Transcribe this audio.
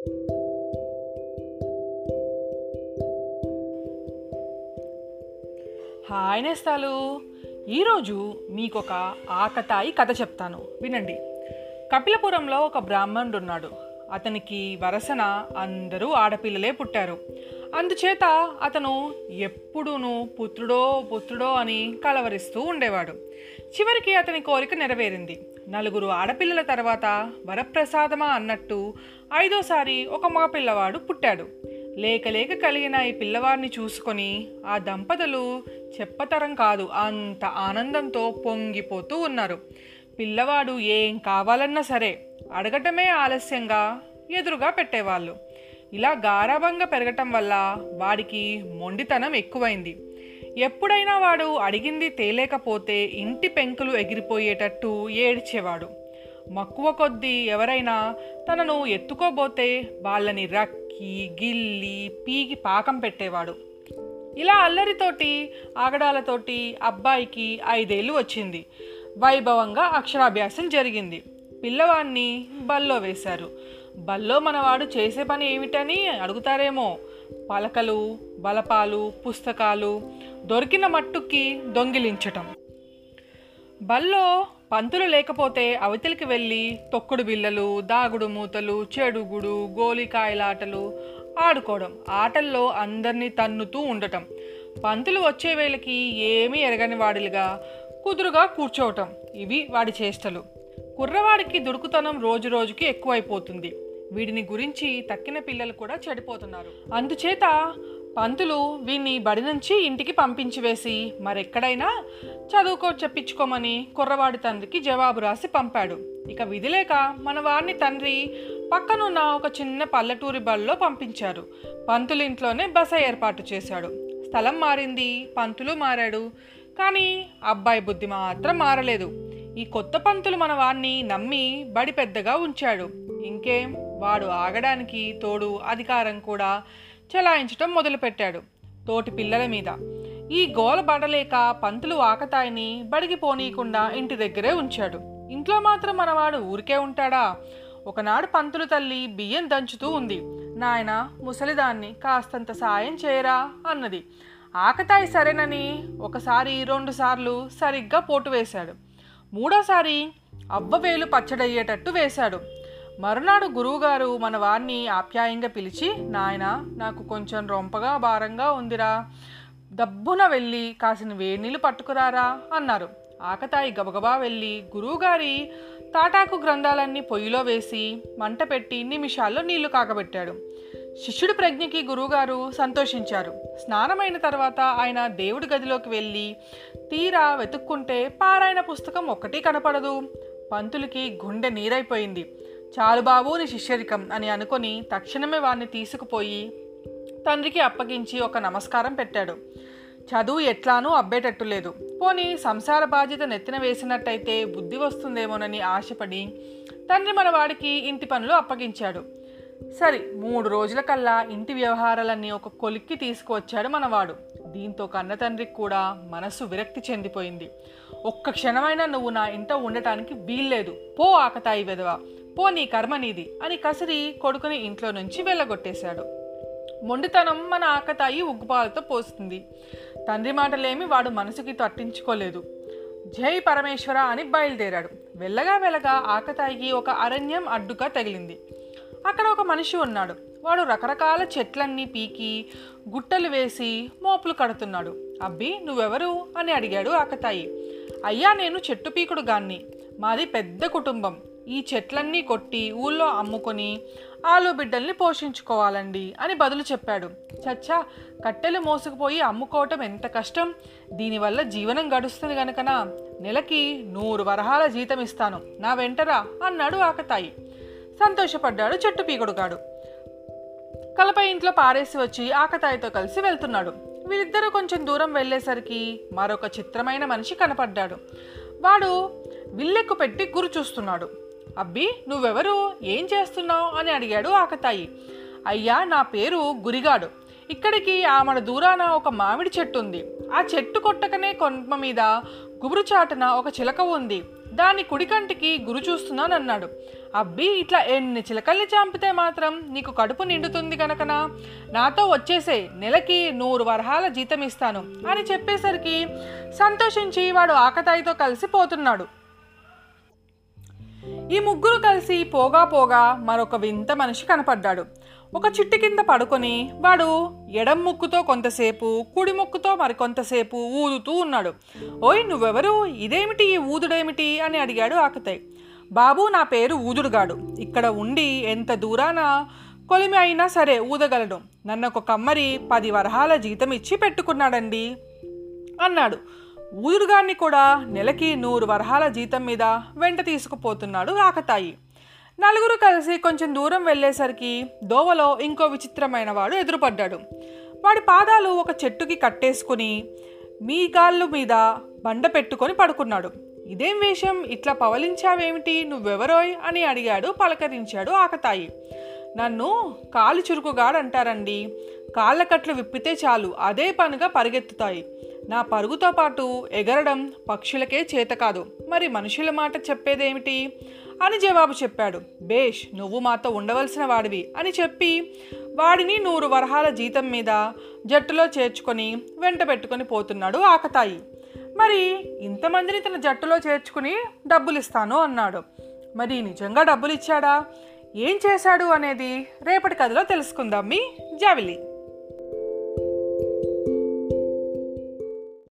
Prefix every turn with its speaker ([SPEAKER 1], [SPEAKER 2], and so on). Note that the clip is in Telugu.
[SPEAKER 1] హాయ్ నేస్తాలు. ఈరోజు మీకు ఒక ఆకతాయి కథ చెప్తాను. వినండి. కపిలపురంలో ఒక బ్రాహ్మణుడు ఉన్నాడు అతనికి వరసన అందరూ ఆడపిల్లలే పుట్టారు. అందుచేత అతను ఎప్పుడూను పుత్రుడో పుత్రుడో అని కలవరిస్తూ ఉండేవాడు. చివరికి అతని కోరిక నెరవేరింది. నలుగురు ఆడపిల్లల తర్వాత వరప్రసాదమా అన్నట్టు ఐదోసారి ఒక మగపిల్లవాడు పుట్టాడు. లేక లేక కలిగిన ఈ పిల్లవాడిని చూసుకొని ఆ దంపతులు చెప్పతరం కాదు అంత ఆనందంతో పొంగిపోతూ ఉన్నారు. పిల్లవాడు ఏం కావాలన్నా సరే అడగటమే ఆలస్యంగా ఎదురుగా పెట్టేవాళ్ళు. ఇలా గారాభంగా పెరగటం వల్ల వాడికి మొండితనం ఎక్కువైంది. ఎప్పుడైనా వాడు అడిగింది తేలేకపోతే ఇంటి పెంకులు ఎగిరిపోయేటట్టు ఏడ్చేవాడు. మక్కువ కొద్దీ ఎవరైనా తనను ఎత్తుకోబోతే వాళ్ళని రక్కి గిల్లి పీకి పాకం పెట్టేవాడు. ఇలా అల్లరితోటి ఆగడాలతోటి అబ్బాయికి ఐదేళ్ళు వచ్చింది. వైభవంగా అక్షరాభ్యాసం జరిగింది. పిల్లవాడిని బల్లో వేశారు. బల్లో మనవాడు చేసే పని ఏమిటని అడుగుతారేమో. పలకలు బలపాలు పుస్తకాలు దొరికిన మట్టుకి దొంగిలించటం. బల్లో పంతులు లేకపోతే అవతలికి వెళ్ళి తొక్కుడు బిల్లలు దాగుడు మూతలు చెడుగుడు గోలికాయలాటలు ఆడుకోవడం ఆటల్లో అందరినీ తన్నుతూ ఉండటం. పంతులు వచ్చే వేళకి ఏమీ ఎరగని వాడిలుగా కుదురుగా కూర్చోవటం. ఇవి వాడి చేష్టలు. కుర్రవాడికి దుడుకుతనం రోజు రోజుకి ఎక్కువైపోతుంది. వీడిని గురించి తక్కిన పిల్లలు కూడా చెడిపోతున్నారు. అందుచేత పంతులు వీన్ని బడి నుంచి ఇంటికి పంపించి వేసి మరెక్కడైనా చదువుకో చెప్పించుకోమని కుర్రవాడి తండ్రికి జవాబు రాసి పంపాడు. ఇక విధిలేక మన వారిని తండ్రి పక్కనున్న ఒక చిన్న పల్లెటూరి బడిలో పంపించారు. పంతులు ఇంట్లోనే బస ఏర్పాటు చేశాడు. స్థలం మారింది పంతులు మారాడు. కానీ అబ్బాయి బుద్ధి మాత్రం మారలేదు. ఈ కొత్త పంతులు మన వారిని నమ్మి బడి పెద్దగా ఉంచాడు. ఇంకేం? వాడు ఆగడానికి తోడు అధికారం కూడా చెలాయించటం మొదలుపెట్టాడు తోటి పిల్లల మీద. ఈ గోల పడలేక పంతులు ఆకతాయిని బడికి పోనీయకుండా ఇంటి దగ్గరే ఉంచాడు. ఇంట్లో మాత్రం మనవాడు ఊరికే ఉంటాడా? ఒకనాడు పంతులు తల్లి బియ్యం దంచుతూ ఉంది. నాయన ముసలిదాన్ని కాస్తంత సాయం చేయరా? అన్నది. ఆకతాయి సరేనని ఒకసారి రెండుసార్లు సరిగ్గా పోటు వేశాడు. మూడోసారి అవ్వవేలు పచ్చడయ్యేటట్టు వేశాడు. మరునాడు గురువుగారు మన వారిని ఆప్యాయంగా పిలిచి నాయన నాకు కొంచెం రొంపగా భారంగా ఉందిరా. దబ్బున వెళ్ళి కాసిన వేడినీళ్ళు పట్టుకురారా అన్నారు. ఆకతాయి గబగబా వెళ్ళి గురువుగారి తాటాకు గ్రంథాలన్నీ పొయ్యిలో వేసి మంట పెట్టి నిమిషాల్లో నీళ్ళు కాకబెట్టాడు శిష్యుడి ప్రజ్ఞకి గురువుగారు సంతోషించారు. స్నానమైన తర్వాత ఆయన దేవుడి గదిలోకి వెళ్ళి తీరా వెతుక్కుంటే పారాయణ పుస్తకం ఒక్కటి కనపడదు. పంతులకి గుండె నీరైపోయింది. చాలు బాబు నీ శిష్యరికం అని అనుకొని తక్షణమే వాడిని తీసుకుపోయి తండ్రికి అప్పగించి ఒక నమస్కారం పెట్టాడు. చదువు ఎట్లానూ అబ్బేటట్టు లేదు. పోనీ సంసార బాధ్యత నెత్తిన వేసినట్టయితే బుద్ధి వస్తుందేమోనని ఆశపడి తండ్రి మన వాడికి ఇంటి పనులు అప్పగించాడు. సరే మూడు రోజుల కల్లా ఇంటి వ్యవహారాలన్నీ ఒక కొలిక్కి తీసుకువచ్చాడు మనవాడు. దీంతో కన్న తండ్రికి కూడా మనస్సు విరక్తి చెందిపోయింది. ఒక్క క్షణమైనా నువ్వు నా ఇంట ఉండటానికి వీల్లేదు. పో ఆకతాయి వెదవ. పో నీ కర్మ నీది అని కసిరి కొడుకుని ఇంట్లో నుంచి వెళ్ళగొట్టేశాడు. మొండితనం మన ఆకతాయి ఉగ్గుపాలతో పోస్తుంది. తండ్రి మాటలేమి వాడు మనసుకి తట్టించుకోలేదు. జై పరమేశ్వర అని బయలుదేరాడు. వెళ్ళగా వెళ్ళగా ఆకతాయికి ఒక అరణ్యం అడ్డుగా తగిలింది. అక్కడ ఒక మనిషి ఉన్నాడు. వాడు రకరకాల చెట్లన్నీ పీకి గుట్టలు వేసి మోపులు కడుతున్నాడు. అబ్బి నువ్వెవరు? అని అడిగాడు ఆకతాయి. అయ్యా నేను చెట్టు పీకుడు గాన్ని మాది పెద్ద కుటుంబం. ఈ చెట్లన్నీ కొట్టి ఊళ్ళో అమ్ముకొని ఆలు బిడ్డల్ని పోషించుకోవాలండి అని బదులు చెప్పాడు. చచ్చా కట్టెలు మోసుకుపోయి అమ్ముకోవటం ఎంత కష్టం? దీనివల్ల జీవనం గడుస్తుంది గనుకనా? నెలకి నూరు వరహాల జీతం ఇస్తాను. నా వెంటరా అన్నాడు ఆకతాయి. సంతోషపడ్డాడు చెట్టు పీకుడుగాడు. కలప ఇంట్లో పారేసి వచ్చి ఆకతాయితో కలిసి వెళ్తున్నాడు. వీరిద్దరూ కొంచెం దూరం వెళ్ళేసరికి మరొక చిత్రమైన మనిషి కనపడ్డాడు. వాడు విల్లెక్కు పెట్టి గురి చూస్తున్నాడు. అబ్బి నువ్వెవరు? ఏం చేస్తున్నావు? అని అడిగాడు ఆకతాయి. అయ్యా నా పేరు గురిగాడు. ఇక్కడికి ఆమడ దూరాన ఒక మామిడి చెట్టు ఉంది ఆ చెట్టు కొట్టకనే కొమ్మ మీద గుబురు చాటున ఒక చిలక ఉంది. దాని కుడికంటికి గురి చూస్తున్నాను అన్నాడు అబ్బి ఇట్లా ఎన్ని చిలకల్ని చంపితే మాత్రం నీకు కడుపు నిండుతుంది కనుకనా నాతో వచ్చేసే నెలకి నూరు వరహాల జీతం ఇస్తాను అని చెప్పేసరికి సంతోషించి వాడు ఆకతాయితో కలిసి పోతున్నాడు ఈ ముగ్గురు కలిసి పోగా పోగా మరొక వింత మనిషి కనపడ్డాడు. ఒక చిట్టు కింద పడుకొని వాడు ఎడం ముక్కుతో కొంతసేపు కుడి ముక్కుతో మరికొంతసేపు ఊదుతూ ఉన్నాడు. ఓయ్ నువ్వెవరు? ఇదేమిటి? ఈ ఊదుడేమిటి? అని అడిగాడు ఆకుతాయి. బాబు నా పేరు ఊదుడుగాడు. ఇక్కడ ఉండి ఎంత దూరాన కొలిమి అయినా సరే ఊదగలడు నన్ను ఒక కమ్మరి పది వరహాల జీతం ఇచ్చి పెట్టుకున్నాడండి అన్నాడు. ఊదుడుగాన్ని కూడా నెలకి నూరు వరహాల జీతం మీద వెంట తీసుకుపోతున్నాడు ఆకతాయి నలుగురు కలిసి కొంచెం దూరం వెళ్ళేసరికి దోవలో ఇంకో విచిత్రమైన వాడు ఎదురుపడ్డాడు. వాడి పాదాలు ఒక చెట్టుకి కట్టేసుకుని మీ కాళ్ళు మీద బండ పెట్టుకొని పడుకున్నాడు. ఇదేం వేషం? ఇట్లా పవలించావేమిటి? నువ్వెవరోయ్? అని అడిగాడు పలకరించాడు ఆకతాయి. నన్ను కాలు చురుకుగాడు అంటారండి విప్పితే చాలు అదే పనిగా పరిగెత్తుతాయి. నా పరుగుతో పాటు ఎగరడం పక్షులకే చేత కాదు. మరి మనుషుల మాట చెప్పేదేమిటి? అని జవాబు చెప్పాడు. బేష్ నువ్వు మాతో ఉండవలసిన వాడివి అని చెప్పి వాడిని నూరు వరహాల జీతం మీద జట్టులో చేర్చుకొని వెంట పెట్టుకొని పోతున్నాడు ఆకతాయి. మరి ఇంతమందిని తన జట్టులో చేర్చుకుని డబ్బులు ఇస్తాను అన్నాడు. మరి నిజంగా డబ్బులు ఇచ్చాడా ఏం చేశాడు అనేది రేపటి కథలో తెలుసుకుందాం మీ జావిలీ.